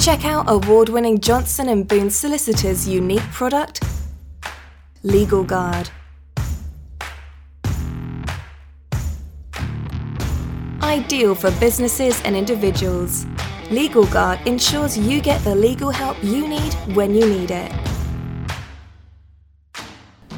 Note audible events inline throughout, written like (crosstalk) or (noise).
Check out award-winning Johnson & Boone Solicitors' unique product, Legal Guard. Ideal for businesses and individuals, Legal Guard ensures you get the legal help you need when you need it.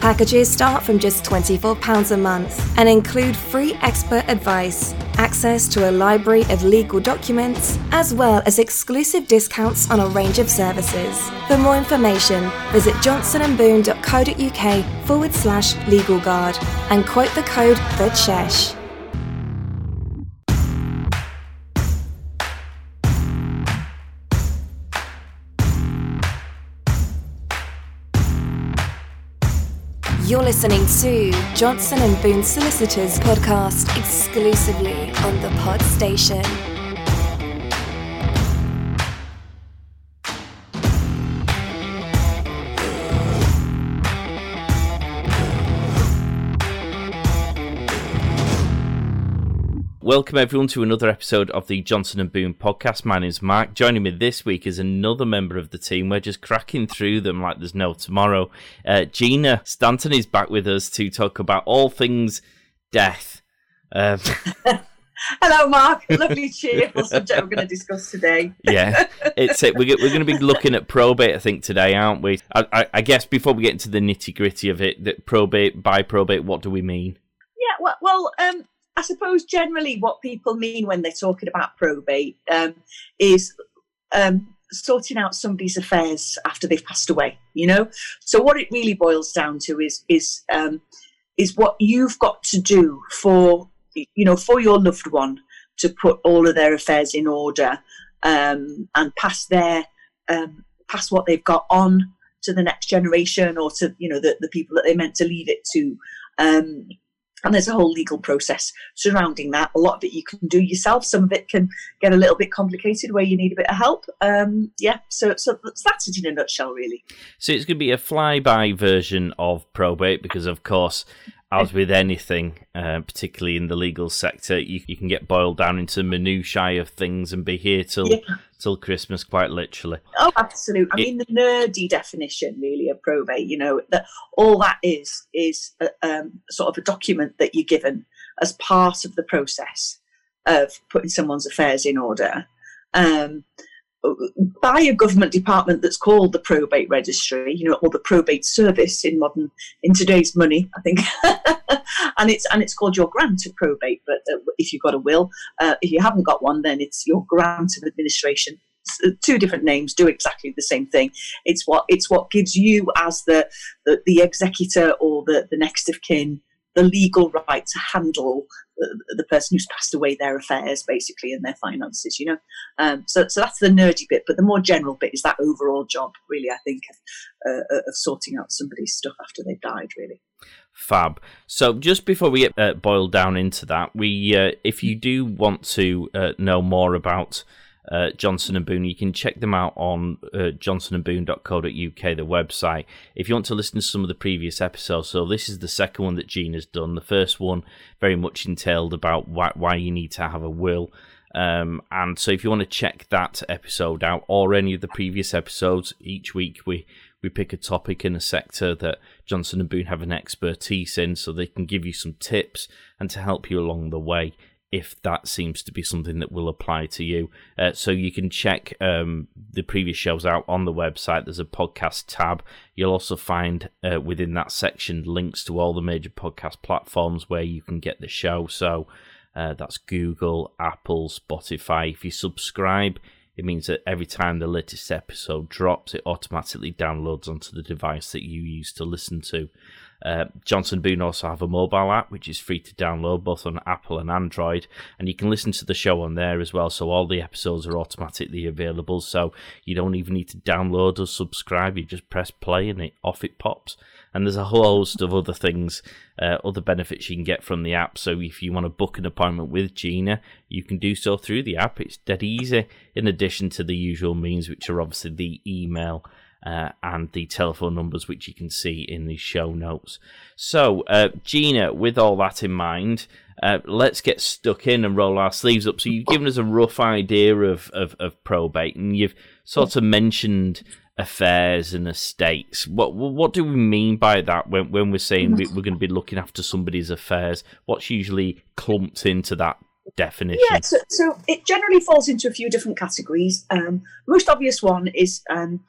Packages start from just £24 a month and include free expert advice, access to a library of legal documents, as well as exclusive discounts on a range of services. For more information, visit johnsonandboone.co.uk forward slash legalguard and quote the code THECHESH. You're listening to Johnson and Boone Solicitors podcast exclusively on the Pod Station. Welcome everyone to another episode of the Johnson and Boone podcast. My name is Mark. Joining me this week is another member of the team. We're just cracking through them like there's no tomorrow. Uh, Gina Stanton is back with us to talk about all things death. Um, (laughs) Hello, Mark. Lovely, cheerful subject we're going to discuss today. yeah, it's it. We're, we're going to be looking at probate, I think, today, aren't we? I, I, I guess before we get into the nitty gritty of it, that probate by probate, what do we mean? Yeah, well, well um, I suppose generally what people mean when they're talking about probate um, is um, sorting out somebody's affairs after they've passed away. You know, so what it really boils down to is is um, is what you've got to do for you know for your loved one to put all of their affairs in order um, and pass their um, pass what they've got on to the next generation or to you know the, the people that they meant to leave it to um, and there's a whole legal process surrounding that. A lot of it you can do yourself. Some of it can get a little bit complicated where you need a bit of help. Um, yeah, so so that's it in a nutshell, really. So it's going to be a flyby version of probate because, of course, as with anything, uh, particularly in the legal sector, you, you can get boiled down into minutiae of things and be here till yeah. till Christmas, quite literally. Oh, absolutely. I it, mean, the nerdy definition, really, of probate. You know, that all that is is a, um, sort of a document that you're given as part of the process of putting someone's affairs in order. Um, by a government department that's called the probate registry, you know, or the probate service in modern in today's money, I think, (laughs) and it's and it's called your grant of probate. But uh, if you've got a will, uh, if you haven't got one, then it's your grant of administration. Uh, two different names do exactly the same thing. It's what it's what gives you as the the, the executor or the the next of kin the legal right to handle the, the, person who's passed away their affairs basically and their finances you know um, so, so that's the nerdy bit but the more general bit is that overall job really i think of, uh, of sorting out somebody's stuff after they've died really Fab. So just before we get uh, boiled down into that, we uh, if you do want to uh, know more about uh, Johnson and Boone. You can check them out on uh, johnsonandboone.co.uk, the website. If you want to listen to some of the previous episodes, so this is the second one that Gene has done. The first one very much entailed about why, why you need to have a will. Um, and so if you want to check that episode out or any of the previous episodes, each week we we pick a topic in a sector that Johnson and Boone have an expertise in, so they can give you some tips and to help you along the way if that seems to be something that will apply to you. Uh, so you can check um, the previous shows out on the website. There's a podcast tab. You'll also find uh, within that section links to all the major podcast platforms where you can get the show. So uh, that's Google, Apple, Spotify. If you subscribe, it means that every time the latest episode drops, it automatically downloads onto the device that you use to listen to. Uh, Johnson Boone also have a mobile app which is free to download both on Apple and Android, and you can listen to the show on there as well. So all the episodes are automatically available, so you don't even need to download or subscribe. You just press play and it off it pops. And there's a whole host of other things, uh, other benefits you can get from the app. So if you want to book an appointment with Gina, you can do so through the app. It's dead easy. In addition to the usual means, which are obviously the email uh, and the telephone numbers which you can see in the show notes. So, uh, Gina, with all that in mind, uh, let's get stuck in and roll our sleeves up. So you've given us a rough idea of, of, of probate, and you've sort of mentioned affairs and estates. What what do we mean by that when when we're saying we're going to be looking after somebody's affairs? What's usually clumped into that definition? Yeah, so, so it generally falls into a few different categories. Um, most obvious one is um,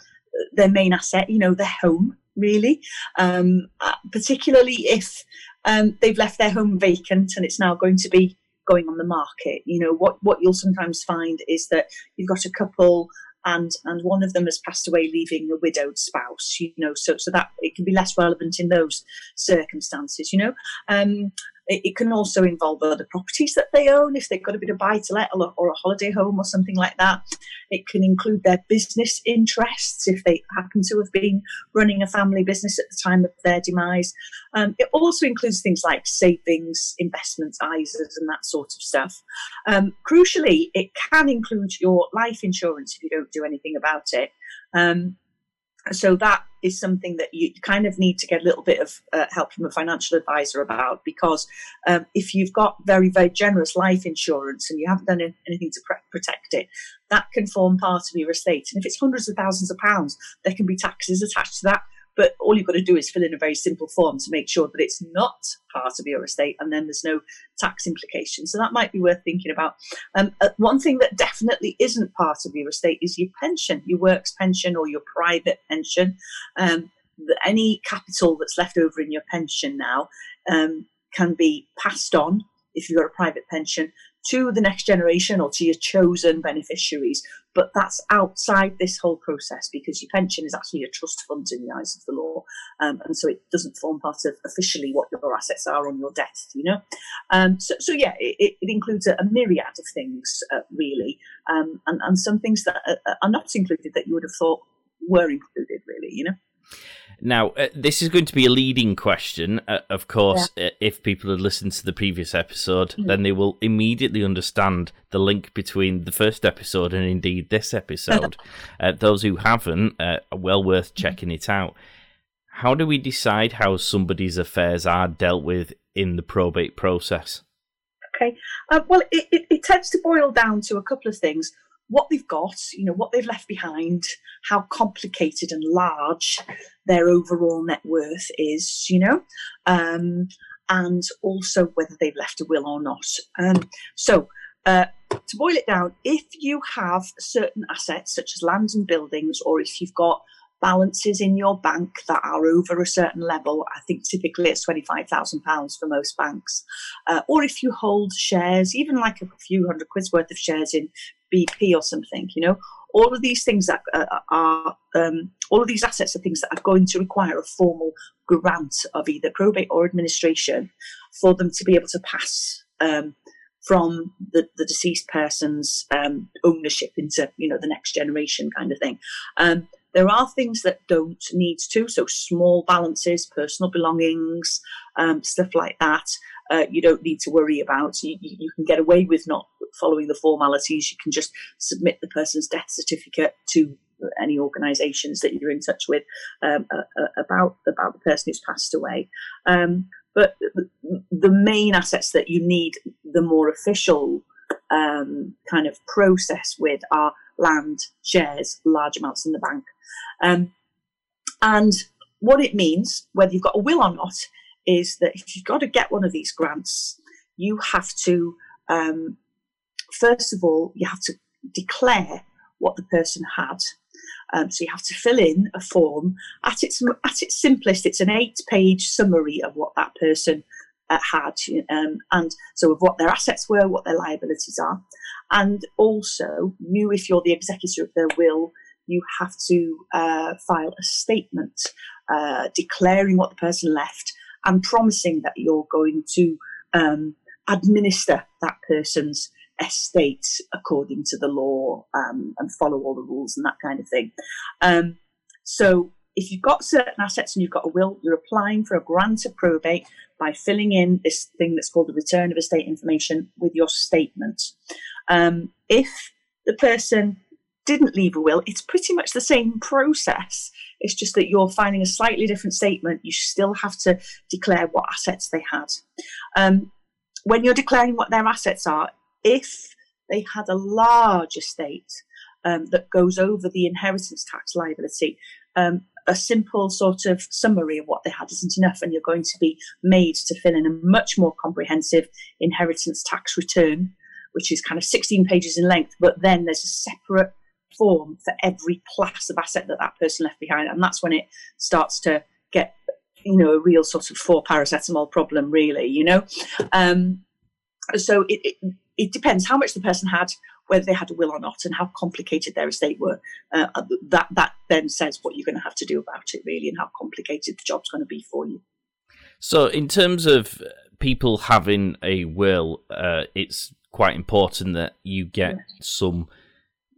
their main asset, you know, their home, really, um, uh, particularly if um, they've left their home vacant and it's now going to be going on the market. You know, what, what you'll sometimes find is that you've got a couple and and one of them has passed away leaving a widowed spouse you know so so that it can be less relevant in those circumstances you know um it, can also involve other properties that they own if they've got a bit of buy to let or, or, a holiday home or something like that. It can include their business interests if they happen to have been running a family business at the time of their demise. Um, it also includes things like savings, investments, ISAs, and that sort of stuff. Um, crucially, it can include your life insurance if you don't do anything about it. Um, so that is something that you kind of need to get a little bit of uh, help from a financial advisor about because um, if you've got very very generous life insurance and you haven't done anything to pre- protect it that can form part of your estate. And if it's hundreds of thousands of pounds there can be taxes attached to that but all you've got to do is fill in a very simple form to make sure that it's not part of your estate and then there's no tax implications. So that might be worth thinking about. Um, uh, one thing that definitely isn't part of your estate is your pension, your works pension or your private pension. Um, any capital that's left over in your pension now um, can be passed on if you've got a private pension to the next generation or to your chosen beneficiaries. But that's outside this whole process because your pension is actually a trust fund in the eyes of the law. Um, and so it doesn't form part of officially what your assets are on your death, you know? Um, so, so, yeah, it, it includes a, a, myriad of things, uh, really, um, and, and some things that are, are not included that you would have thought were included, really, you know? Now, uh, this is going to be a leading question. Uh, of course, yeah. uh, if people had listened to the previous episode, mm. then they will immediately understand the link between the first episode and indeed this episode. (laughs) Uh, those who haven't, uh, are well worth hmm. checking it out. How do we decide how somebody's affairs are dealt with in the probate process? Okay. Uh, well, it, it, it tends to boil down to a couple of things what they've got, you know, what they've left behind, how complicated and large their overall net worth is, you know, um, and also whether they've left a will or not. Um, so, uh, to boil it down, if you have certain assets such as lands and buildings, or if you've got balances in your bank that are over a certain level, I think typically it's £25,000 for most banks, uh, or if you hold shares, even like a few hundred quid's worth of shares in BP or something, you know, all of these things that uh, are, um, all of these assets are things that are going to require a formal grant of either probate or administration for them to be able to pass um, from the, the, deceased person's um, ownership into, you know, the next generation kind of thing. There are things that don't need to, so small balances, personal belongings, um, stuff like that. Uh, you don't need to worry about. You, you, can get away with not following the formalities. You can just submit the person's death certificate to any organisations that you're in touch with um, uh, about about the person who's passed away. Um, but the, the, main assets that you need the more official um, kind of process with are land, shares, large amounts in the bank. Um, and what it means, whether you've got a will or not, is that if you've got to get one of these grants, you have to, um, first of all, you have to declare what the person had. Um, so you have to fill in a form. At its at its simplest, it's an eight-page summary of what that person uh, had, um, and so of what their assets were, what their liabilities are, and also you, if you're the executor of their will, you have to uh, file a statement uh, declaring what the person left and promising that you're going to um, administer that person's estate according to the law um, and follow all the rules and that kind of thing. Um, so if you've got certain assets and you've got a will, you're applying for a grant of probate by filling in this thing that's called the return of estate information with your statement. Um, if the person didn't leave a will, it's pretty much the same process. It's just that you're finding a slightly different statement. You still have to declare what assets they had. Um, when you're declaring what their assets are, if they had a large estate um, that goes over the inheritance tax liability, um, a simple sort of summary of what they had isn't enough, and you're going to be made to fill in a much more comprehensive inheritance tax return, which is kind of 16 pages in length, but then there's a separate form for every class of asset that that person left behind, and that's when it starts to get you know a real sort of four paracetamol problem, really. You know, um, so it, it it depends how much the person had, whether they had a will or not, and how complicated their estate were. Uh, that that then says what you're going to have to do about it, really, and how complicated the job's going to be for you. So, in terms of people having a will, uh, it's quite important that you get some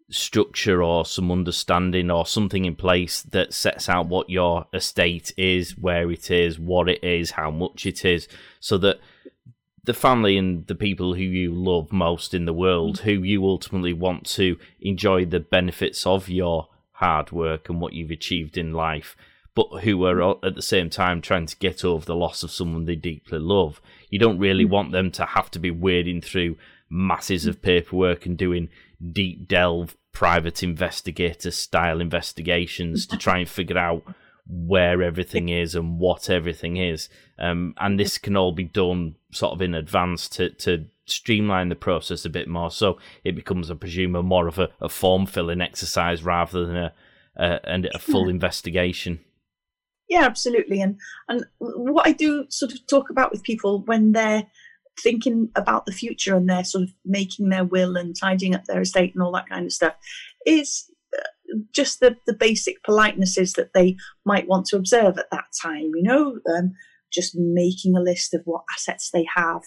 structure or some understanding or something in place that sets out what your estate is, where it is, what it is, how much it is, so that the family and the people who you love most in the world, who you ultimately want to enjoy the benefits of your hard work and what you've achieved in life, but who are at the same time trying to get over the loss of someone they deeply love. You don't really mm. want them to have to be wading through masses of paperwork and doing deep delve private investigator style investigations to try and figure out where everything is and what everything is. Um, and this can all be done sort of in advance to, to streamline the process a bit more. So it becomes, I presume, a more of a, a form filling exercise rather than a, a, a full investigation. Yeah, absolutely. And and what I do sort of talk about with people when they're thinking about the future and they're sort of making their will and tidying up their estate and all that kind of stuff is just the, the basic politenesses that they might want to observe at that time, you know, um, just making a list of what assets they have,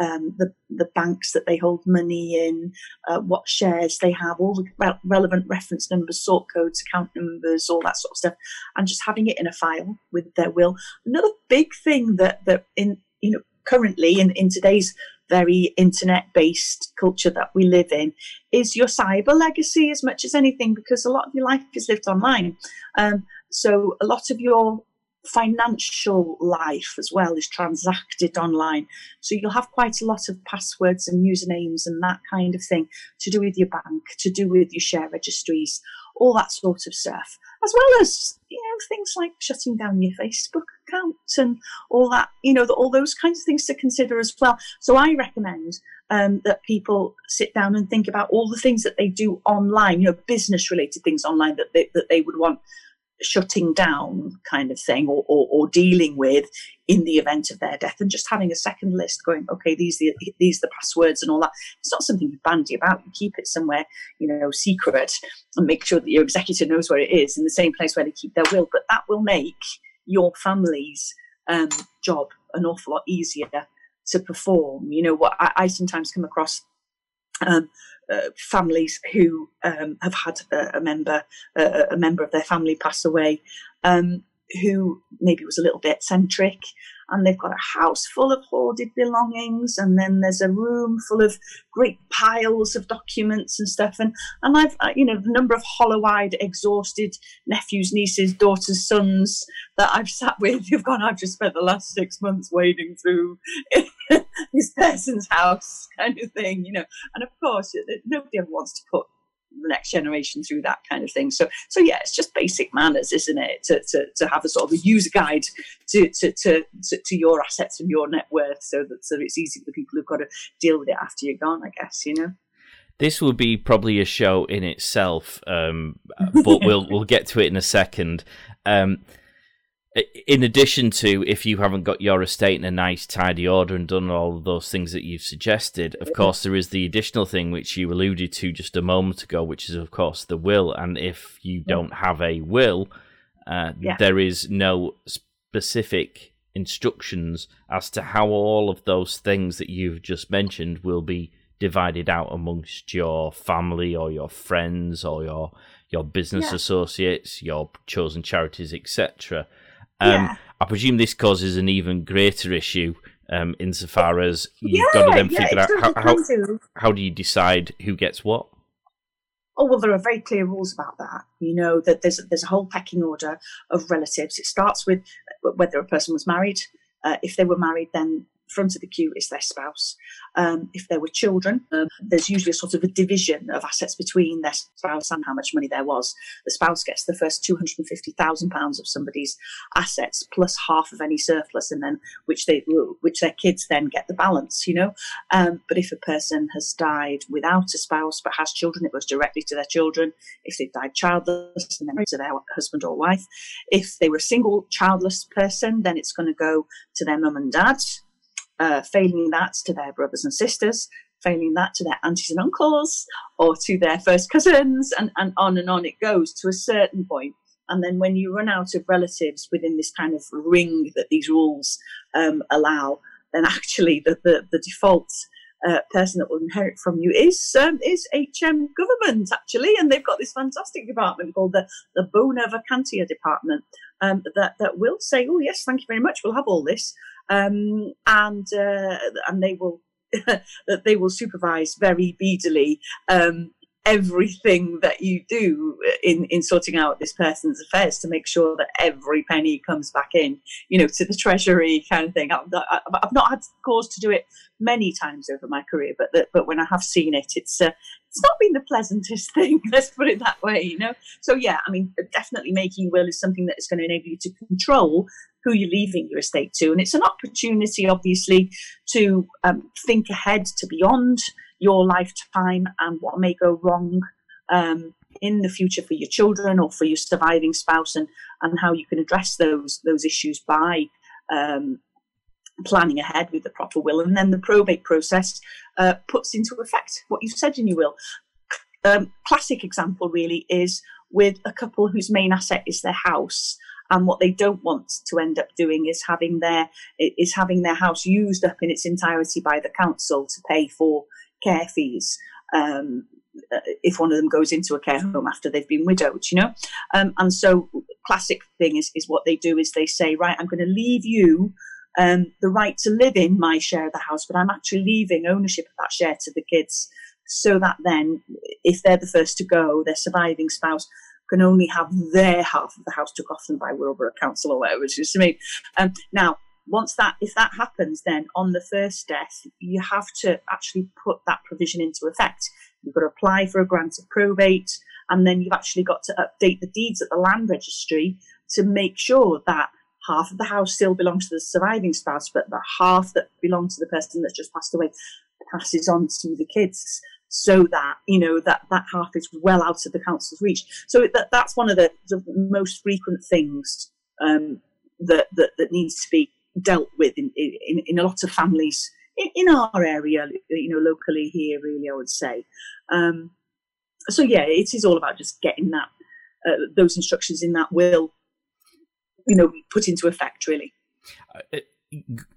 um, the, the banks that they hold money in, uh, what shares they have, all the re- relevant reference numbers, sort codes, account numbers, all that sort of stuff, and just having it in a file with their will. Another big thing that, that in, you know, currently in, in today's very internet based culture that we live in is your cyber legacy as much as anything because a lot of your life is lived online. Um, so a lot of your financial life as well is transacted online. So you'll have quite a lot of passwords and usernames and that kind of thing to do with your bank, to do with your share registries, all that sort of stuff, as well as you know things like shutting down your Facebook and all that. You know, all those kinds of things to consider as well. So I recommend um, that people sit down and think about all the things that they do online. You know, business related things online that they, that they would want shutting down kind of thing or, or, or, dealing with in the event of their death and just having a second list going okay these the, these the passwords and all that it's not something you bandy about you keep it somewhere you know secret and make sure that your executor knows where it is in the same place where they keep their will but that will make your family's um, job an awful lot easier to perform. You know what I, I sometimes come across um, uh, families who um, have had a, a member uh, a member of their family pass away, um, who maybe was a little bit eccentric, and they've got a house full of hoarded belongings, and then there's a room full of great piles of documents and stuff. And and I've uh, you know the number of hollow-eyed, exhausted nephews, nieces, daughters, sons that I've sat with (laughs) who've gone. I've just spent the last six months wading through (laughs) this person's house, kind of thing, you know. And of course, nobody ever wants to put the next generation through that kind of thing. So, so yeah, it's just basic manners, isn't it? To, to, to have a sort of a user guide to, to, to, to, your assets and your net worth so that, so it's easy for the people who've got to deal with it after you're gone, I guess, you know? This will be probably a show in itself, um, (laughs) but we'll we'll get to it in a second. Um, in addition to if you haven't got your estate in a nice tidy order and done all of those things that you've suggested of course there is the additional thing which you alluded to just a moment ago which is of course the will and if you don't have a will uh, yeah. there is no specific instructions as to how all of those things that you've just mentioned will be divided out amongst your family or your friends or your your business yeah. associates your chosen charities etc um, yeah. I presume this causes an even greater issue um, insofar as you've yeah, got to then figure out how, how, how do you decide who gets what? Oh well, there are very clear rules about that. You know that there's there's a whole pecking order of relatives. It starts with whether a person was married. Uh, if they were married, then front of the queue is their spouse. Um, if there were children, um, there's usually a sort of a division of assets between their spouse and how much money there was. The spouse gets the first two hundred and fifty thousand pounds of somebody's assets plus half of any surplus, and then which they which their kids then get the balance. You know, um, but if a person has died without a spouse but has children, it goes directly to their children. If they've died childless, then to their husband or wife. If they were a single childless person, then it's going to go to their mum and dad uh, failing that to their brothers and sisters, failing that to their aunties and uncles, or to their first cousins, and, and on and on it goes to a certain point. And then when you run out of relatives within this kind of ring that these rules um, allow, then actually the, the, the default uh, person that will inherit from you is um, is HM government actually, and they've got this fantastic department called the the Bona Vacantia department um, that that will say, oh yes, thank you very much, we'll have all this, um, and uh, and they will that (laughs) they will supervise very beadily um, everything that you do in in sorting out this person's affairs to make sure that every penny comes back in, you know, to the treasury kind of thing. I've, I've not had cause to do it many times over my career, but that, but when I have seen it, it's uh, it's not been the pleasantest (laughs) thing. Let's put it that way, you know. So yeah, I mean, definitely making will is something that is going to enable you to control who you're leaving your estate to, and it's an opportunity, obviously, to um, think ahead to beyond your lifetime and what may go wrong um, in the future for your children or for your surviving spouse, and and how you can address those those issues by um, planning ahead with the proper will, and then the probate process uh, puts into effect what you've said in your will. Um, classic example really is with a couple whose main asset is their house, and what they don't want to end up doing is having their is having their house used up in its entirety by the council to pay for care fees. Um, uh, if one of them goes into a care home after they've been widowed, you know, um, and so classic thing is is what they do is they say, right, I'm going to leave you um, the right to live in my share of the house, but I'm actually leaving ownership of that share to the kids so that then, if they're the first to go, their surviving spouse can only have their half of the house took off them by Wilborough Council or whatever, is to me. Um, now, once that, if that happens, then on the first death, you have to actually put that provision into effect. You've got to apply for a grant of probate, and then you've actually got to update the deeds at the land registry to make sure that half of the house still belongs to the surviving spouse, but the half that belongs to the person that's just passed away passes on to the kids so that you know that that half is well out of the council's reach so that that's one of the, the most frequent things um, that, that that needs to be dealt with in in, in a lot of families in, in, our area you know locally here really i would say um, so yeah it is all about just getting that uh, those instructions in that will you know put into effect really. Uh,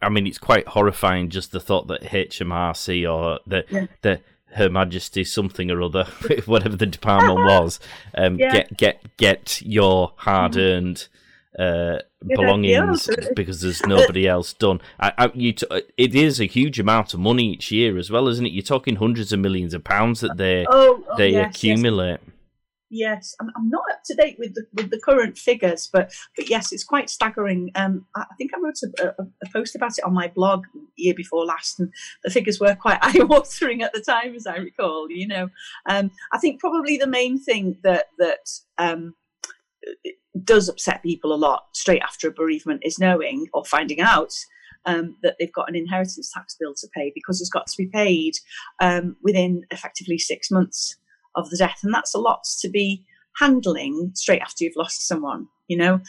I mean, it's quite horrifying just the thought that HMRC or the yeah. the Her Majesty something or other, (laughs) whatever the department (laughs) was, um, yeah. get get get your hard earned. Uh, belongings yeah, (laughs) because there's nobody else done. I, I, t- it is a huge amount of money each year as well, isn't it? You're talking hundreds of millions of pounds that they oh, oh, they yes, accumulate. Yes. Yes, I'm, I'm, not up to date with the with the current figures, but but yes, it's quite staggering. Um, I, I think I wrote a, a, a, post about it on my blog year before last, and the figures were quite (laughs) eye-watering at the time, as I recall. You know, um, I think probably the main thing that that um, does upset people a lot straight after a bereavement is knowing or finding out um, that they've got an inheritance tax bill to pay because it's got to be paid um, within effectively six months of the death. And that's a lot to be handling straight after you've lost someone, you know,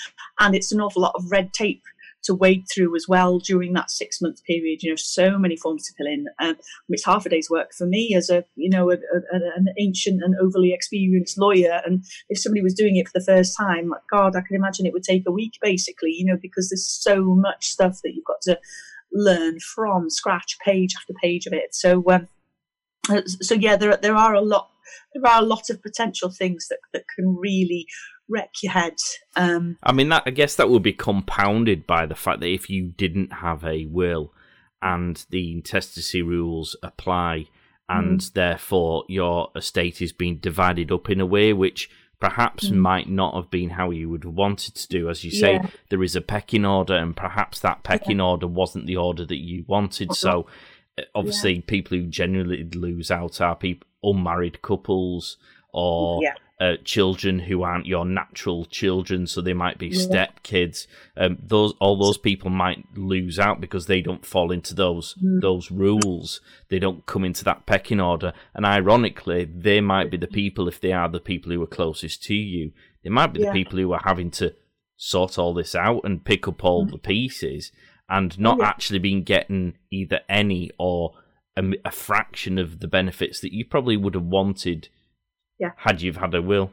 and it's an awful lot of red tape to wade through as well during that six month period. You know, so many forms to fill in. Um, it's half a day's work for me as a, you know, a, a, an ancient and overly experienced lawyer. And if somebody was doing it for the first time, God, I can imagine it would take a week basically, you know, because there's so much stuff that you've got to learn from scratch, page after page of it. So, um, so yeah, there there are a lot there are a lot of potential things that, that can really wreck your head. Um, I mean, that I guess that would be compounded by the fact that if you didn't have a will and the intestacy rules apply, and mm. therefore your estate is being divided up in a way which perhaps mm. might not have been how you would have wanted to do. As you say, yeah. there is a pecking order, and perhaps that pecking yeah. order wasn't the order that you wanted. So, uh, obviously, yeah. people who generally lose out are people unmarried couples or uh, children who aren't your natural children, so they might be yeah. step kids. Um, those all those people might lose out because they don't fall into those mm. those rules. They don't come into that pecking order, and ironically, they might be the people if they are the people who are closest to you. They might be yeah. the people who are having to sort all this out and pick up all mm. the pieces, and not yeah. actually being getting either any or a, a fraction of the benefits that you probably would have wanted yeah. had you've had a will.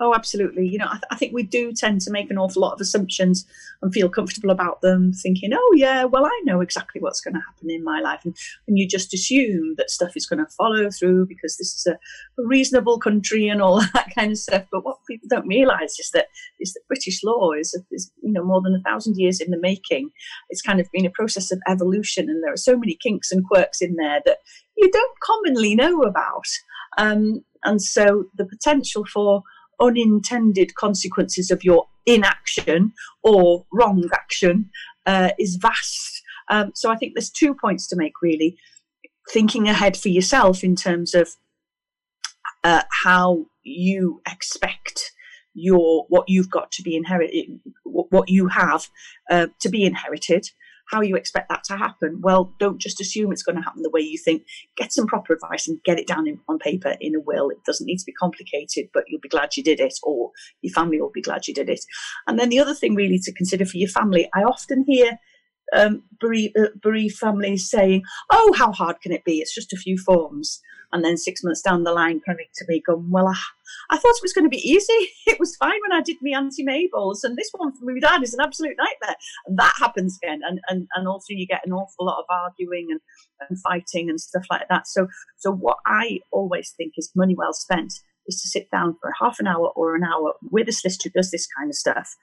Oh, absolutely. You know, I, th- I, think we do tend to make an awful lot of assumptions and feel comfortable about them, thinking, oh, yeah, well, I know exactly what's going to happen in my life. And, and you just assume that stuff is going to follow through because this is a, a, reasonable country and all (laughs) that kind of stuff. But what people don't realise is that is that British law is, is, you know, more than a thousand years in the making. It's kind of been a process of evolution, and there are so many kinks and quirks in there that you don't commonly know about. Um, and so the potential for unintended consequences of your inaction or wrong action uh, is vast. Um, so I think there's two points to make really. Thinking ahead for yourself in terms of uh, how you expect your what you've got to be inherited, what you have uh, to be inherited, how you expect that to happen. Well, don't just assume it's going to happen the way you think. Get some proper advice and get it down in, on paper in a will. It doesn't need to be complicated, but you'll be glad you did it, or your family will be glad you did it. And then the other thing, really, to consider for your family, I often hear um, bereaved, uh, bereaved families saying, "Oh, how hard can it be? It's just a few forms." And then six months down the line, coming to me, going, "Well, I, I thought it was going to be easy. (laughs) It was fine when I did my Auntie Mabel's, and this one for my dad is an absolute nightmare." And that happens again, and and and also you get an awful lot of arguing and, and fighting and stuff like that. So so what I always think is money well spent is to sit down for half an hour or an hour with a solicitor who does this kind of stuff,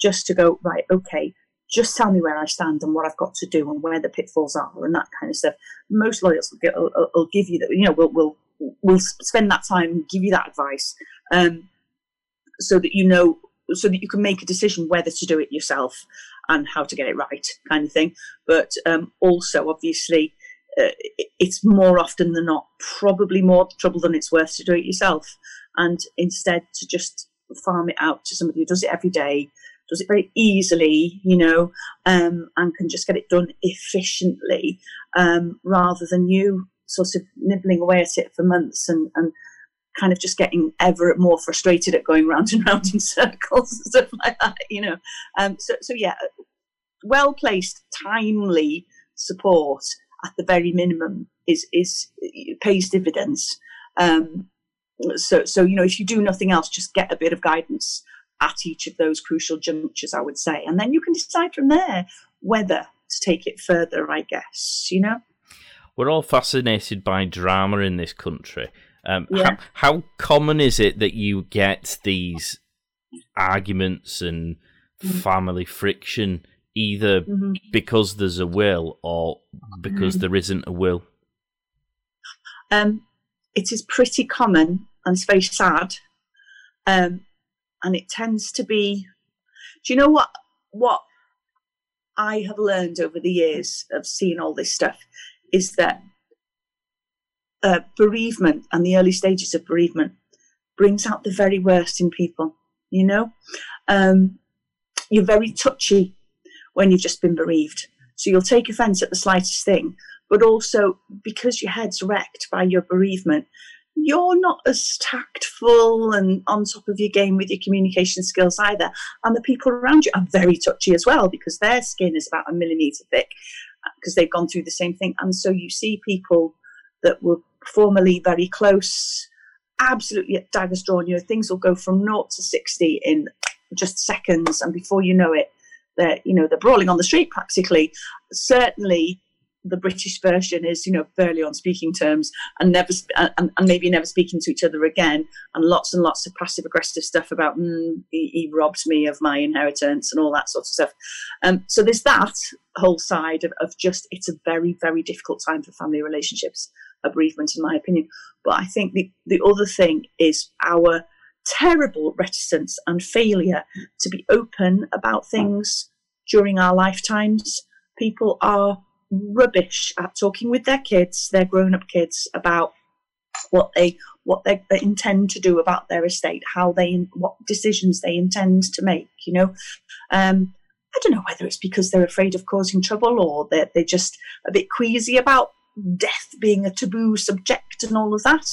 just to go right, okay just tell me where I stand and what I've got to do and where the pitfalls are and that kind of stuff. Most lawyers will, get, will, will give you that, you know, will will will spend that time give you that advice, um, so that you know, so that you can make a decision whether to do it yourself and how to get it right, kind of thing. But um, also, obviously, uh, it's more often than not probably more trouble than it's worth to do it yourself, and instead to just farm it out to somebody who does it every day does it very easily, you know, um, and can just get it done efficiently um, rather than you sort of nibbling away at it for months and, and kind of just getting ever more frustrated at going round and round in (laughs) circles and stuff like that, you know. Um, so, so yeah, well placed, timely support at the very minimum is is pays dividends. Um, so, so you know, if you do nothing else, just get a bit of guidance at each of those crucial junctures, I would say. And then you can decide from there whether to take it further, I guess, you know? We're all fascinated by drama in this country. Um, yeah. how, how common is it that you get these arguments and mm-hmm. family friction either mm-hmm. because there's a will or because mm-hmm. there isn't a will? Um, it is pretty common and it's very sad. Um, and it tends to be do you know what what i have learned over the years of seeing all this stuff is that uh, bereavement and the early stages of bereavement brings out the very worst in people you know? Um, you're very touchy when you've just been bereaved so you'll take offense at the slightest thing but also because your head's wrecked by your bereavement you're not as tactful and on top of your game with your communication skills either. And the people around you are very touchy as well because their skin is about a millimeter thick because uh, they've gone through the same thing. And so you see people that were formerly very close, absolutely daggers drawn. You know, things will go from naught to 60 in just seconds. And before you know it, they're, you know, they're brawling on the street practically. Certainly, the British version is, you know, barely on speaking terms and never, and, and, maybe never speaking to each other again, and lots and lots of passive aggressive stuff about mm, he, he, robbed me of my inheritance and all that sort of stuff. Um, so there's that whole side of, of just it's a very very difficult time for family relationships, a bereavement, in my opinion. But I think the the other thing is our terrible reticence and failure to be open about things during our lifetimes. People are rubbish at talking with their kids, their grown-up kids, about what they what they intend to do about their estate, how they what decisions they intend to make. You know, um, I don't know whether it's because they're afraid of causing trouble or they're they're just a bit queasy about death being a taboo subject and all of that.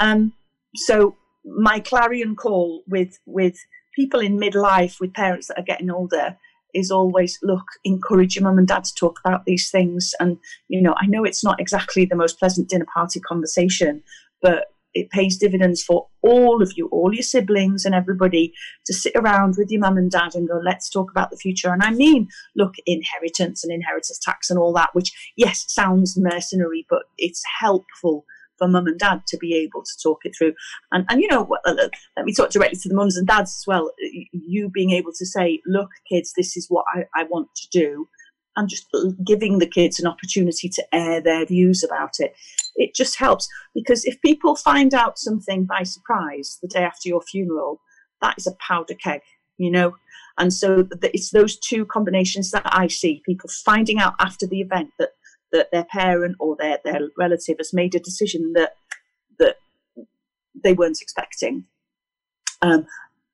Um, so my clarion call with with people in midlife, with parents that are getting older, is always look, encourage your mum and dad to talk about these things. And you know, I know it's not exactly the most pleasant dinner party conversation, but it pays dividends for all of you, all your siblings and everybody to sit around with your mum and dad and go, let's talk about the future. And I mean, look, inheritance and inheritance tax and all that, which, yes, sounds mercenary, but it's helpful for mum and dad to be able to talk it through. And, and you know, uh, uh, let me talk directly to the mums and dads as well. You being able to say, look, kids, this is what I, I want to do and just uh, giving the kids an opportunity to air their views about it. It just helps because if people find out something by surprise the day after your funeral, that is a powder keg, you know. And so it's those two combinations that I see people finding out after the event that that their parent or their, their relative has made a decision that that they weren't expecting. Um,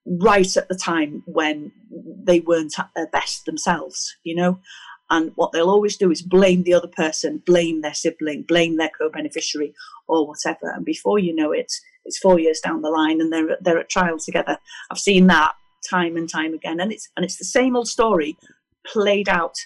right at the time when they weren't at their best themselves, you know. And what they'll always do is blame the other person, blame their sibling, blame their co-beneficiary, or whatever. And before you know it, it's four years down the line, and they're they're at trial together. I've seen that time and time again, and it's and it's the same old story played out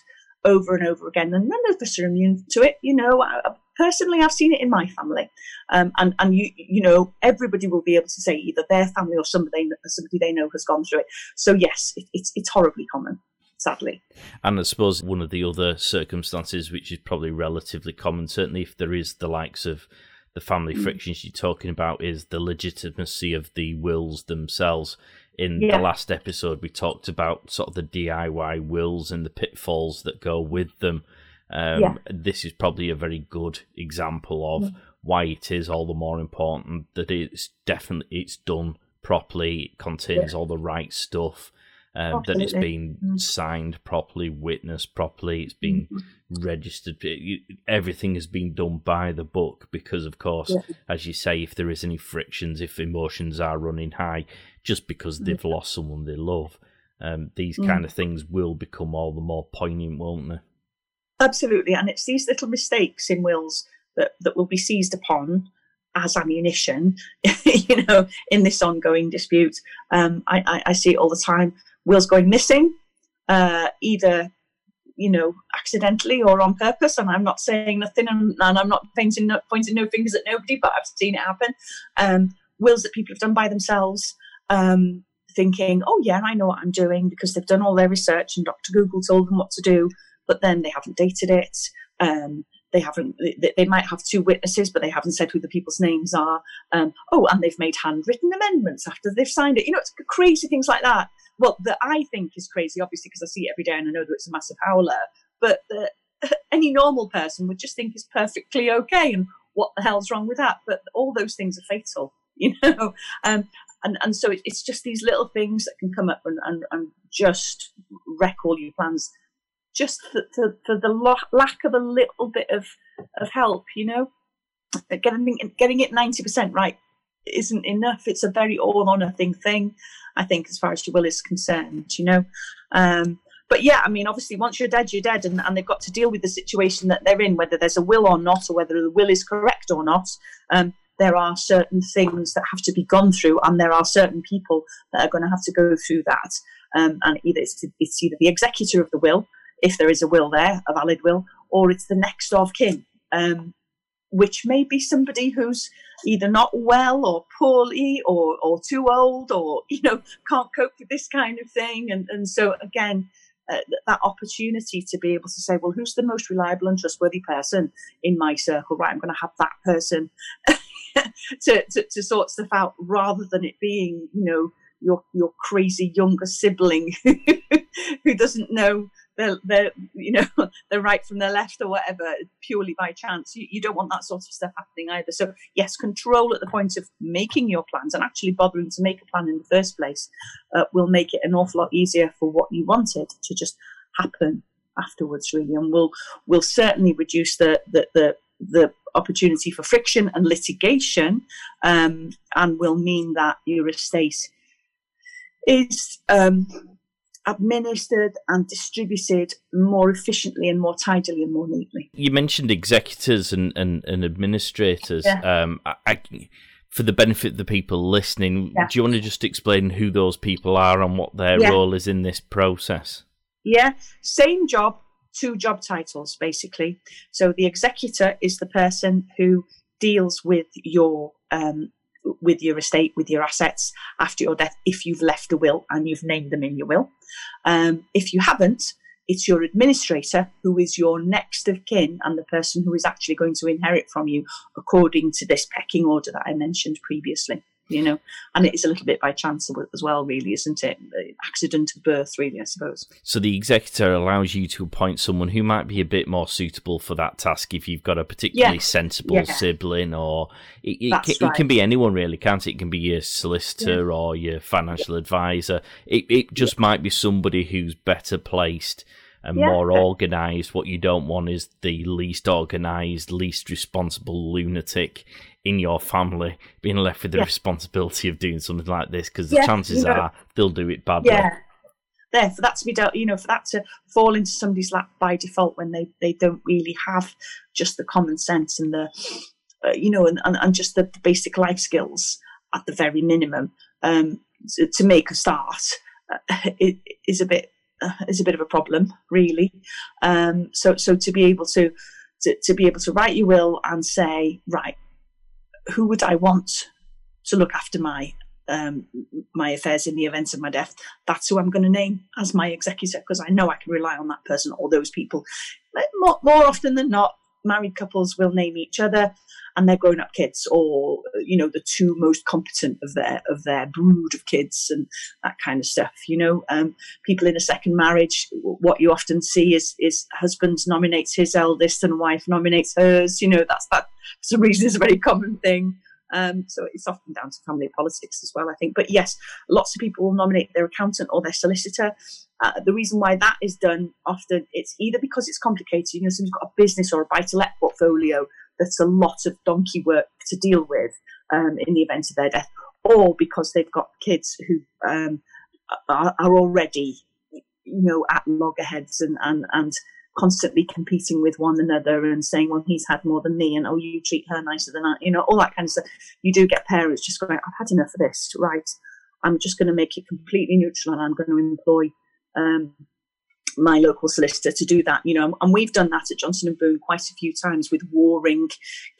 over and over again. And none of us are immune to it. You know, I, personally, I've seen it in my family, um, and and you you know everybody will be able to say either their family or somebody somebody they know has gone through it. So yes, it, it's it's horribly common sadly. And I suppose one of the other circumstances, which is probably relatively common, certainly if there is the likes of the family mm. frictions you're talking about, is the legitimacy of the wills themselves. In yeah. the last episode, we talked about sort of the DIY wills and the pitfalls that go with them. Um, yeah. This is probably a very good example of mm. why it is all the more important that it's definitely it's done properly, it contains yeah. all the right stuff, um, that it's been mm. signed properly, witnessed properly, it's been mm-hmm. Registered. Everything has been done by the book because, of course, yeah. as you say, if there is any frictions, if emotions are running high, just because mm. they've lost someone they love, um, these mm. kind of things will become all the more poignant, won't they? Absolutely, and it's these little mistakes in wills that, that will be seized upon as ammunition, (laughs) you know, in this ongoing dispute. Um, I, I, I, see it all the time wills going missing, uh, either you know accidentally or on purpose. And I'm not saying nothing, and, and I'm not pointing no, pointing no fingers at nobody, but I've seen it happen. Um, wills that people have done by themselves. Um, thinking, oh yeah, I know what I'm doing because they've done all their research and Dr. Google told them what to do, but then they haven't dated it. Um, they haven't. They, they, might have two witnesses, but they haven't said who the people's names are. Um, oh, and they've made handwritten amendments after they've signed it. You know, it's crazy things like that well, that I think is crazy, obviously, because I see it every day and I know that it's a massive howler, but that (laughs) any normal person would just think is perfectly okay. And what the hell's wrong with that? But all those things are fatal, (laughs) you know? Um, and, and so it's just these little things that can come up and, and, and just wreck all your plans just for, for, for the lo- lack of a little bit of, of help, you know? Getting, getting it 90% right isn't enough. It's a very all or nothing thing, I think, as far as your will is concerned, you know. Um, but yeah, I mean, obviously, once you're dead, you're dead, and, and they've got to deal with the situation that they're in, whether there's a will or not, or whether the will is correct or not. Um, there are certain things that have to be gone through, and there are certain people that are going to have to go through that. Um, and either it's, it's either the executor of the will, if there is a will there, a valid will, or it's the next of kin. Um, which may be somebody who's either not well or poorly or, or too old or (laughs) you know can't cope with this kind of thing. And, and so again uh, that opportunity to be able to say well who's the most reliable and trustworthy person in my circle? Right i'm going to have that person (laughs) to, to, to sort stuff out rather than it being you know your your crazy younger sibling (laughs) who doesn't know they're, they're you know (laughs) they're right from the left or whatever purely by chance. You, you don't want that sort of stuff happening either. So yes, control at the point of making your plans and actually bothering to make a plan in the first place uh, will make it an awful lot easier for what you wanted to just happen afterwards, really, and will will certainly reduce the the the, the opportunity for friction and litigation, um, and will mean that your estate is um, administered and distributed more efficiently and more tidily and more neatly. You mentioned executors and, and, and administrators. Yeah. Um, I, I, for the benefit of the people listening, yeah. do you want to just explain who those people are and what their yeah. role is in this process? Yeah, same job, two job titles basically. So the executor is the person who deals with your um, with your estate, with your assets after your death, if you've left a will and you've named them in your will. Um, if you haven't, it's your administrator who is your next of kin and the person who is actually going to inherit from you according to this pecking order that I mentioned previously you know, and it is a little bit by chance as well, really, isn't it? Accident of birth, really, I suppose. So the executor allows you to appoint someone who might be a bit more suitable for that task if you've got a particularly yeah. sensible yeah. sibling, or it, it, can, right. it, can, be anyone really, can't it? It can be your solicitor yeah. or your financial advisor. It it just might be somebody who's better placed and yeah. more organised. What you don't want is the least organised, least responsible lunatic in your family being left with the yeah. responsibility of doing something like this because the yeah, chances you know, are they'll do it badly. Yeah. There, for that to be dealt, you know, for that to fall into somebody's lap by default when they, they don't really have just the common sense and the, uh, you know, and, and, and just the, the, basic life skills at the very minimum um, to, to, make a start uh, (laughs) it is a bit uh, is a bit of a problem, really. Um, so so to be able to, to to be able to write your will and say, right, who would I want to look after my um, my affairs in the event of my death? That's who I'm going to name as my executor because I know I can rely on that person or those people. More, more often than not, married couples will name each other and their grown-up kids or you know the two most competent of their of their brood of kids and that kind of stuff you know um, people in a second marriage what you often see is is husband nominates his eldest and wife nominates hers you know that's that some reason is a very common thing um, so it's often down to family politics as well, I think. But yes, lots of people will nominate their accountant or their solicitor. Uh, the reason why that is done often it's either because it's complicated, you know, someone's got a business or a buy-to-let portfolio that's a lot of donkey work to deal with um, in the event of their death, or because they've got kids who um, are, are, already, you know, at loggerheads and and and constantly competing with one another and saying, well, he's had more than me, and oh, you treat her nicer than I, you know, all that kind of stuff. You do get parents just going, I've had enough of this, right? I'm just going to make it completely neutral and I'm going to employ um, my local solicitor to do that, you know, and we've done that at Johnson and Boone quite a few times with warring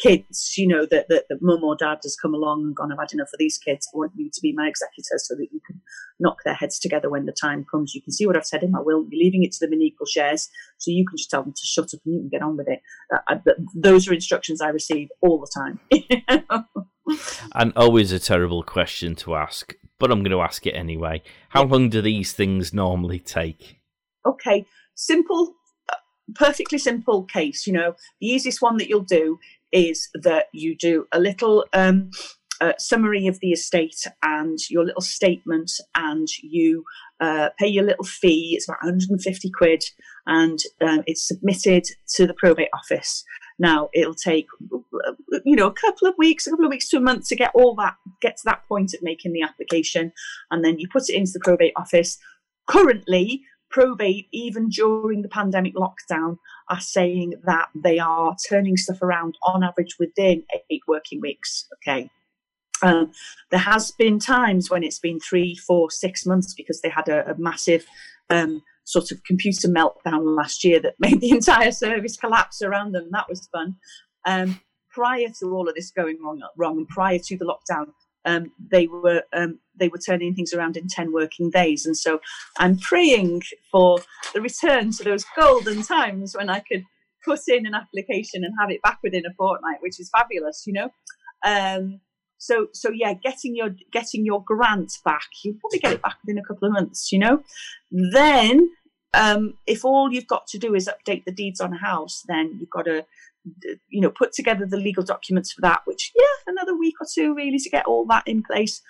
kids, you know, that, that, that mum or dad has come along and gone, I've had enough of these kids. I want you to be my executor so that you can knock their heads together when the time comes. You can see what I've said in my will. You're leaving it to them in equal shares. So you can just tell them to shut up and you can get on with it. Uh, those are instructions I receive all the time. (laughs) and always a terrible question to ask, but I'm going to ask it anyway. How long do these things normally take? Okay, simple, uh, perfectly simple case. You know, the easiest one that you'll do is that you do a little um, uh, summary of the estate and your little statement, and you uh, pay your little fee. It's about 150 quid, and um, it's submitted to the probate office. Now it'll take, you know, a couple of weeks, a couple of weeks to a month to get all that, get to that point of making the application, and then you put it into the probate office. Currently, probate, even during the pandemic lockdown, are saying that they are turning stuff around on average within eight working weeks. Okay. Um, there has been times when it's been three, four, six months because they had a, a massive um, sort of computer meltdown last year that (laughs) made the entire service collapse around them. That was fun. Um, prior to all of this going wrong, wrong, and prior to the lockdown, um, they were um, they were turning things around in 10 working days. And so i'm praying for the return to those golden times when i could put in an application and have it back within a fortnight which is fabulous you know? Um, so so yeah getting your getting your grant back you probably get it back within a couple of months you know? Then um, if all you've got to do is update the deeds on a house, then you've got to, you know, put together the legal documents for that. Which, yeah, another week or two really to get all that in place.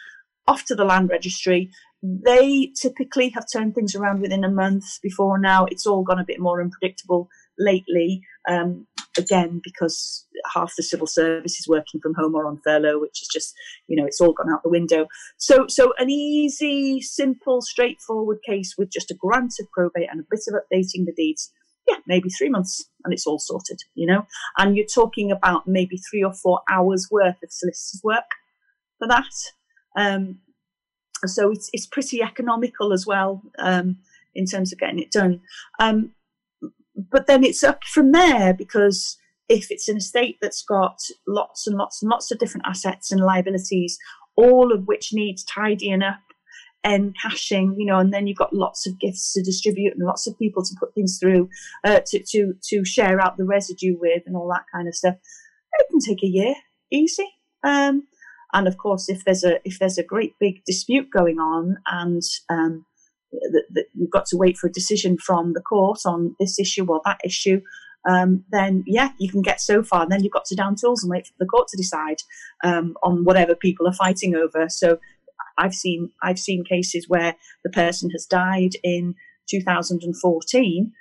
Off to the land registry. They typically have turned things around within a month. Before now, it's all gone a bit more unpredictable lately. Um, again, because half the civil service is working from home or on furlough, which is just, you know, it's all gone out the window. So, so an easy, simple, straightforward case with just a grant of probate and a bit of updating the deeds. Yeah, maybe three months and it's all sorted, you know? And you're talking about maybe three or four hours worth of solicitor's work for that. Um, so it's, it's pretty economical as well um, in terms of getting it done. Um, but then it's up from there because if it's an estate that's got lots and lots and lots of different assets and liabilities, all of which needs tidying up and cashing, you know, and then you've got lots of gifts to distribute and lots of people to put things through, uh, to, to, to share out the residue with and all that kind of stuff. It can take a year, easy. Um, and of course, if there's a, if there's a great big dispute going on and, um, that, that you've got to wait for a decision from the court on this issue or that issue, um, then yeah, you can get so far. And then you've got to down tools and wait for the court to decide um, on whatever people are fighting over. So I've seen I've seen cases where the person has died in 2014.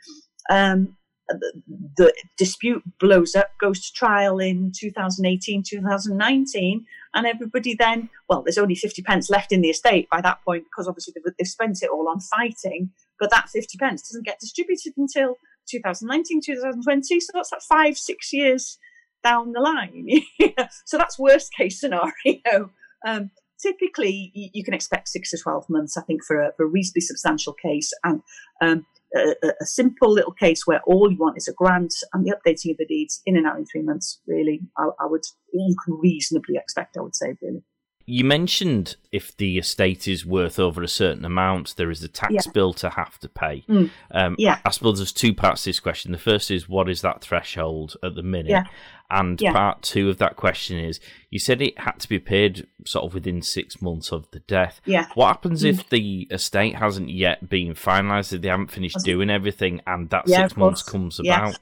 Um, the, the, dispute blows up, goes to trial in 2018, 2019, and everybody then, well, there's only 50 pence left in the estate by that point because obviously they've, they've spent it all on fighting, but that 50 pence doesn't get distributed until 2019, 2020. So that's like five, six years down the line. (laughs) so that's worst case scenario. Um, typically, you, can expect six to 12 months, I think, for a, for a reasonably substantial case. And um, a, a, simple little case where all you want is a grant and the updating of the deeds in and out in three months, really, I, I would, you can reasonably expect, I would say, really. You mentioned if the estate is worth over a certain amount, there is a tax yeah. bill to have to pay. Mm. Um, yeah. I suppose there's two parts to this question. The first is what is that threshold at the minute? Yeah. And yeah. part two of that question is you said it had to be paid sort of within six months of the death. Yeah. What happens mm. if the estate hasn't yet been finalised, if they haven't finished doing everything and that six months comes about?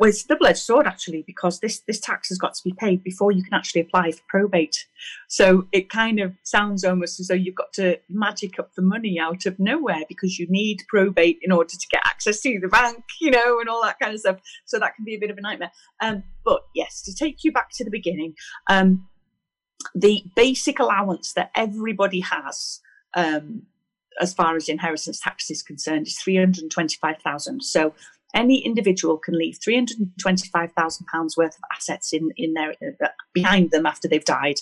Well, it's a double-edged sword actually because this this tax has got to be paid before you can actually apply for probate. So it kind of sounds almost as though you've got to magic up the money out of nowhere because you need probate in order to get access to the bank, you know, and all that kind of stuff. So that can be a bit of a nightmare. Um, but yes, to take you back to the beginning, um, the basic allowance that everybody has. Um, as far as inheritance tax is concerned, is 325,000. So any individual can leave £325,000 worth of assets in, in their, uh, behind them after they've died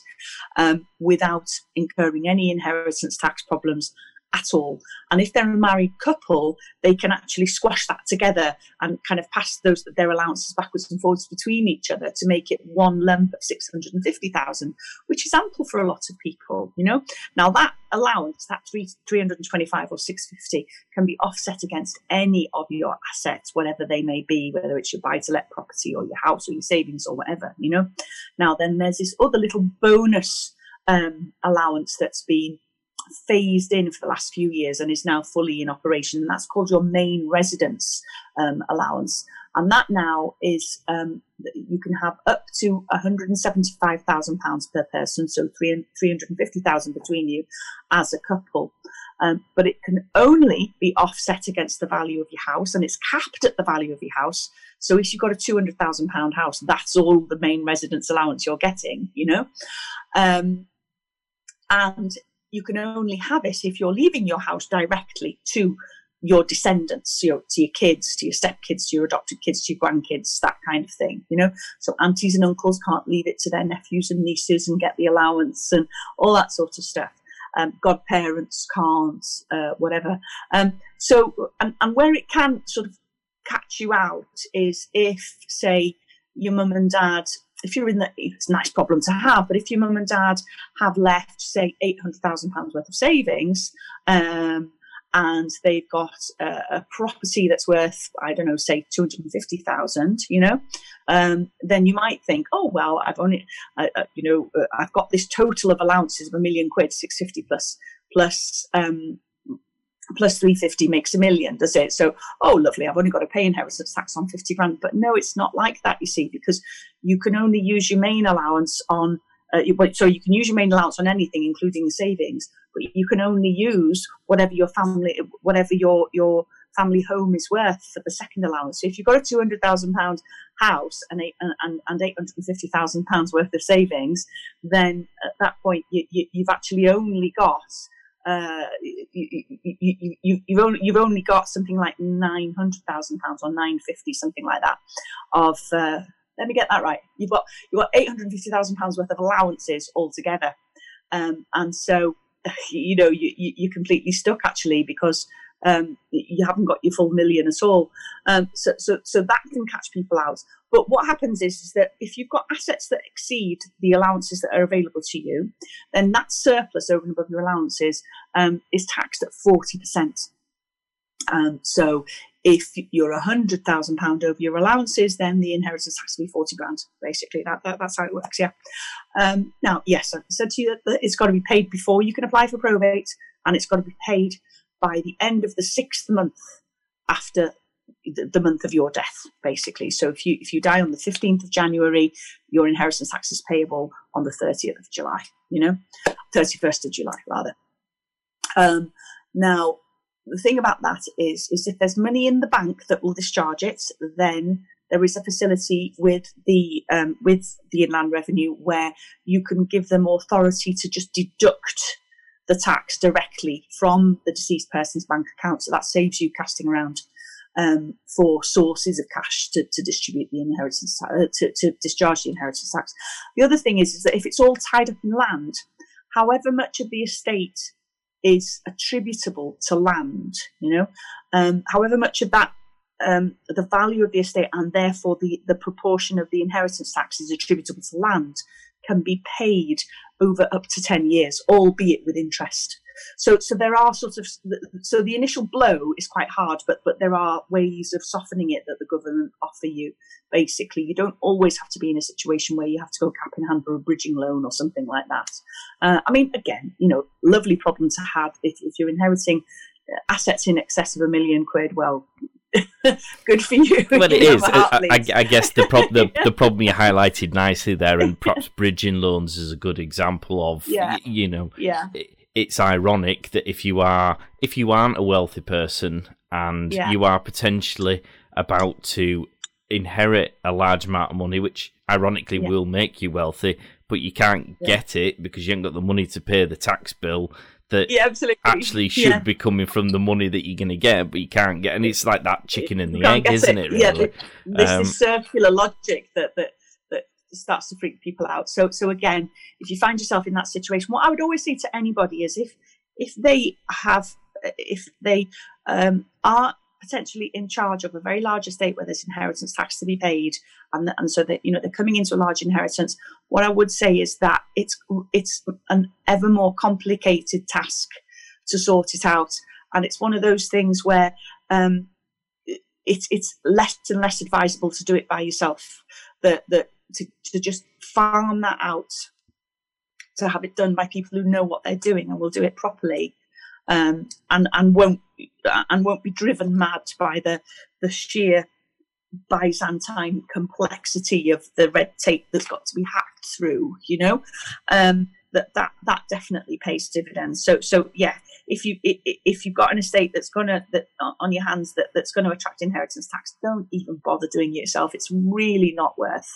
um, without incurring any inheritance tax problems at all. And if they're a married couple, they can actually squash that together and kind of pass those their allowances backwards and forwards between each other to make it one lump of 650,000, which is ample for a lot of people, you know. Now that allowance, that three, 325 or 650 can be offset against any of your assets, whatever they may be, whether it's your buy to let property or your house or your savings or whatever, you know. Now then there's this other little bonus um, allowance that's been phased in for the last few years and is now fully in operation. And that's called your main residence um, allowance. And that now is um, you can have up to £175,000 per person, so 350,000 between you as a couple. Um, but it can only be offset against the value of your house, and it's capped at the value of your house. So if you've got a two hundred thousand pound house, that's all the main residence allowance you're getting, you know. Um, and you can only have it if you're leaving your house directly to your descendants, your, to your kids, to your stepkids, to your adopted kids, to your grandkids, that kind of thing, you know. So aunties and uncles can't leave it to their nephews and nieces and get the allowance and all that sort of stuff. Um, godparents can't, uh, whatever. Um, so, and, and where it can sort of catch you out is if, say, your mum and dad if you're in the, it's a nice problem to have, but if your mum and dad have left, say, £800,000 worth of savings, um, and they've got a, a, property that's worth, I don't know, say 250,000, you know, um, then you might think, oh, well, I've only, uh, uh, you know, uh, I've got this total of allowances of a million quid, 650 plus, plus, um, plus 350 makes a million, does it? So, oh, lovely, I've only got to pay inheritance tax on 50 grand. But no, it's not like that, you see, because you can only use your main allowance on, uh, so you can use your main allowance on anything, including savings, but you can only use whatever your family, whatever your, your, family home is worth for the second allowance. So if you've got a two hundred thousand pound house and eight and, and eight hundred and fifty thousand pounds worth of savings, then at that point you, you, you've actually only got uh, you, you, you, you've only you've only got something like nine hundred thousand pounds or nine fifty something like that of uh, let me get that right. You've got you've got eight hundred fifty thousand pounds worth of allowances altogether, um, and so (laughs) you know you, you you're completely stuck actually because um, you haven't got your full million at all. Um, so, so, so that can catch people out. But what happens is, is that if you've got assets that exceed the allowances that are available to you, then that surplus over and above your allowances um, is taxed at 40%. Um, so if you're a hundred thousand pound over your allowances, then the inheritance tax will be forty grand. Basically, that, that that's how it works. Yeah. Um, now, yes, I said to you that it's got to be paid before you can apply for probate, and it's got to be paid by the end of the sixth month after the, month of your death, basically. So if you if you die on the fifteenth of January, your inheritance tax is payable on the thirtieth of July. You know, thirty first of July rather. Um, now, the thing about that is, is if there's money in the bank that will discharge it, then there is a facility with the um, with the Inland Revenue where you can give them authority to just deduct the tax directly from the deceased person's bank account. So that saves you casting around um, for sources of cash to, to distribute the inheritance uh, to, to discharge the inheritance tax. The other thing is, is that if it's all tied up in land, however much of the estate is attributable to land, you know, um, however much of that um, the value of the estate and therefore the, the proportion of the inheritance tax is attributable to land can be paid over up to 10 years, albeit with interest. So, so there are sort of, so the initial blow is quite hard, but, but there are ways of softening it that the government offer you. Basically, you don't always have to be in a situation where you have to go cap in hand for a bridging loan or something like that. Uh, I mean, again, you know, lovely problem to have if, if you're inheriting assets in excess of a million quid. Well, (laughs) good for you. Well, it (laughs) is. I, I, I, guess the, pro- the (laughs) the problem you highlighted nicely there, and perhaps bridging loans is a good example of. Yeah. Y- you know. Yeah. It, it's ironic that if you are if you aren't a wealthy person and yeah. you are potentially about to inherit a large amount of money, which ironically yeah. will make you wealthy, but you can't yeah. get it because you haven't got the money to pay the tax bill that yeah, absolutely. actually should yeah. be coming from the money that you're going to get, but you can't get. And it's like that chicken and the egg, isn't it? it really? Yeah, this um, is circular logic that that that starts to freak people out. So so again, if you find yourself in that situation, what I would always say to anybody is if if they have if they um, are potentially in charge of a very large estate where there's inheritance tax to be paid, and and so that you know they're coming into a large inheritance. What I would say is that it's it's an ever more complicated task to sort it out, and it's one of those things where um, it's it's less and less advisable to do it by yourself. That that to, to just farm that out, to have it done by people who know what they're doing and will do it properly um, and and won't and won't be driven mad by the the sheer Byzantine complexity of the red tape that's got to be hacked through. You know, um, that that that definitely pays dividends. So so yeah, if you if you've got an estate that's gonna that on your hands that that's going to attract inheritance tax, don't even bother doing it yourself. It's really not worth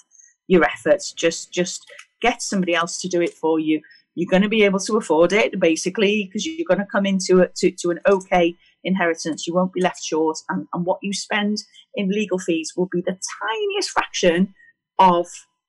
your efforts. Just just get somebody else to do it for you you're going to be able to afford it basically because you're going to come into it to, to an okay inheritance you won't be left short and, and what you spend in legal fees will be the tiniest fraction of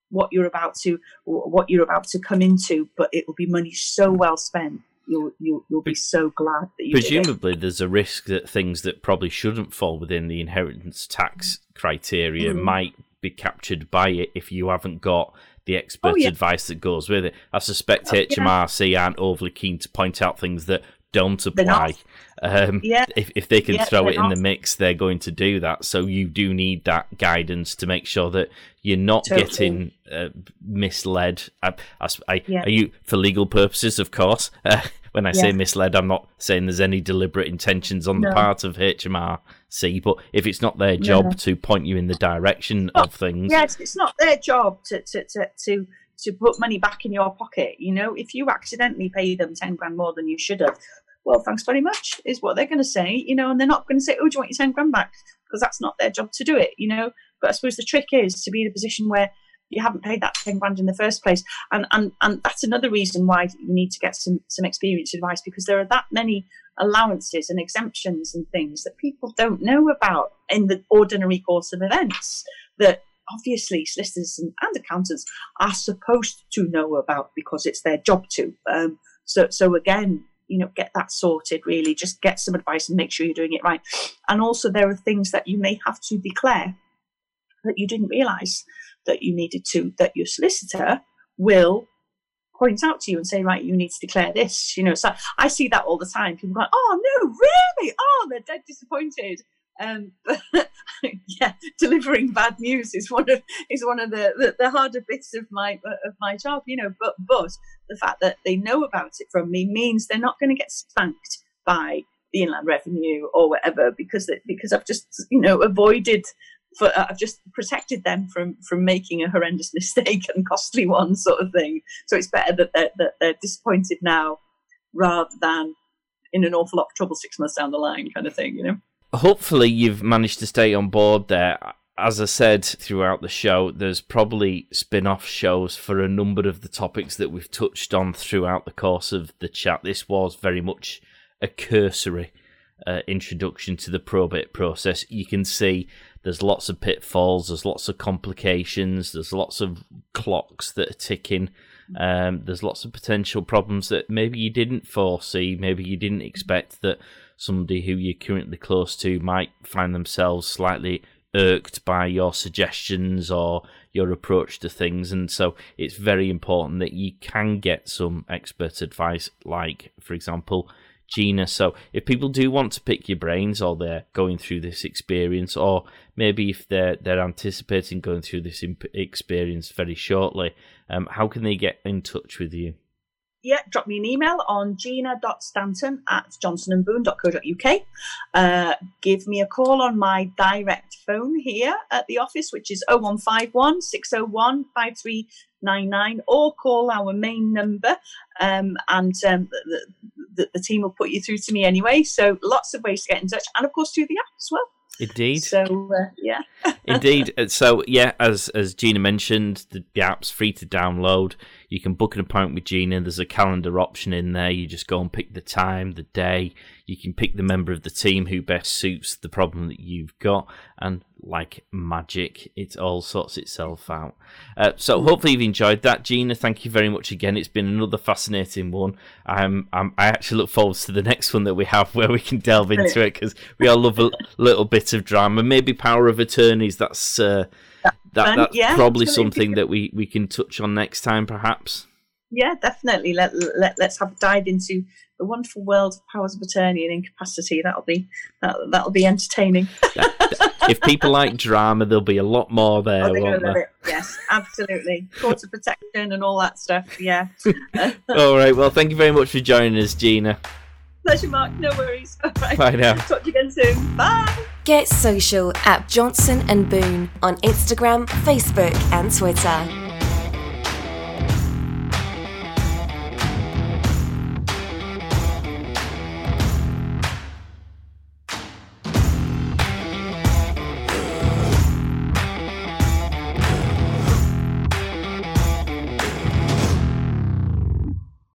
what you're about to what you're about to come into but it will be money so well spent you'll you'll, you'll be so glad that you presumably there's a risk that things that probably shouldn't fall within the inheritance tax criteria mm. might be captured by it if you haven't got the expert oh, yeah. advice that goes with it. I suspect oh, HMRC yeah. aren't overly keen to point out things that don't apply. Um, yeah. If, if they can yeah, throw it in the mix, they're going to do that. So you do need that guidance to make sure that you're not totally. getting uh, misled. I, I, I, yeah. Are you for legal purposes, of course? (laughs) Uh, when I yeah. say misled, I'm not saying there's any deliberate intentions on no. the part of HMRC, but if it's not their job no. to point you in the direction well, of things. Yes, it's not their job to, to, to, to to put money back in your pocket. You know, if you accidentally pay them 10 grand more than you should have, well, thanks very much, is what they're going to say, you know, and they're not going to say, oh, do you want your 10 grand back? Because that's not their job to do it, you know. But I suppose the trick is to be in a position where you haven't paid that 10 grand in the first place. And, and, and that's another reason why you need to get some, some experienced advice because there are that many allowances and exemptions and things that people don't know about in the ordinary course of events that obviously solicitors and, and accountants are supposed to know about because it's their job to. Um, so, so again, you know, get that sorted really, just get some advice and make sure you're doing it right. And also, there are things that you may have to declare that you didn't realize that you needed to, that your solicitor will point out to you and say, right, you need to declare this. You know, so I see that all the time. People go, oh no, really? Oh, they're dead disappointed. Um, but (laughs) yeah, delivering bad news is one of is one of the, the, the, harder bits of my of my job, you know. But but the fact that they know about it from me means they're not going to get spanked by the Inland Revenue or whatever because because I've just you know avoided for uh, I've just protected them from from making a horrendous (laughs) mistake and costly one sort of thing. So it's better that they're, that they're disappointed now rather than in an awful lot of trouble six months down the line, kind of thing, you know hopefully you've managed to stay on board there. As I said throughout the show, there's probably spin off shows for a number of the topics that we've touched on throughout the course of the chat. This was very much a cursory uh, introduction to the probate process. You can see there's lots of pitfalls, there's lots of complications, there's lots of clocks that are ticking. Um, there's lots of potential problems that maybe you didn't foresee, maybe you didn't expect that somebody who you're currently close to might find themselves slightly irked by your suggestions or your approach to things. And so it's very important that you can get some expert advice, like, for example, Gina. So if people do want to pick your brains or they're going through this experience, or maybe if they're they're anticipating going through this imp- experience very shortly, um, how can they get in touch with you? yeah, drop me an email on gina.stanton at johnsonandboone.co.uk. Uh, give me a call on my direct phone here at the office, which is 0151 601 5399, or call our main number um, and um, the, the, the team will put you through to me anyway. So lots of ways to get in touch, and of course, through the app as well. Indeed. So uh, yeah. (laughs) Indeed. Uh, so yeah, as as Gina mentioned, the, the app's free to download. You can book an appointment with Gina. There's a calendar option in there. You just go and pick the time, the day. You can pick the member of the team who best suits the problem that you've got, and like magic, it all sorts itself out. Uh, so hopefully you've enjoyed that, Gina. Thank you very much again. It's been another fascinating one. I'm, I'm I actually look forward to the next one that we have where we can delve into it because we all love a little bit of drama. Maybe power of attorneys. That's. Uh, that, that's yeah, probably something that we, we can touch on next time, perhaps. Yeah, definitely. Let, let, let's have a dive into the wonderful world of powers of attorney and incapacity. That'll be that, that'll be entertaining. (laughs) if people like drama, there'll be a lot more oh, there, oh, won't there? Yes, absolutely. Court of protection and all that stuff. Yeah. (laughs) all right. Well, thank you very much for joining us, Gina. Pleasure, Mark. No worries. All right. Bye now. Talk to you again soon. Bye. Get social at Johnson and Boone on Instagram, Facebook, and Twitter.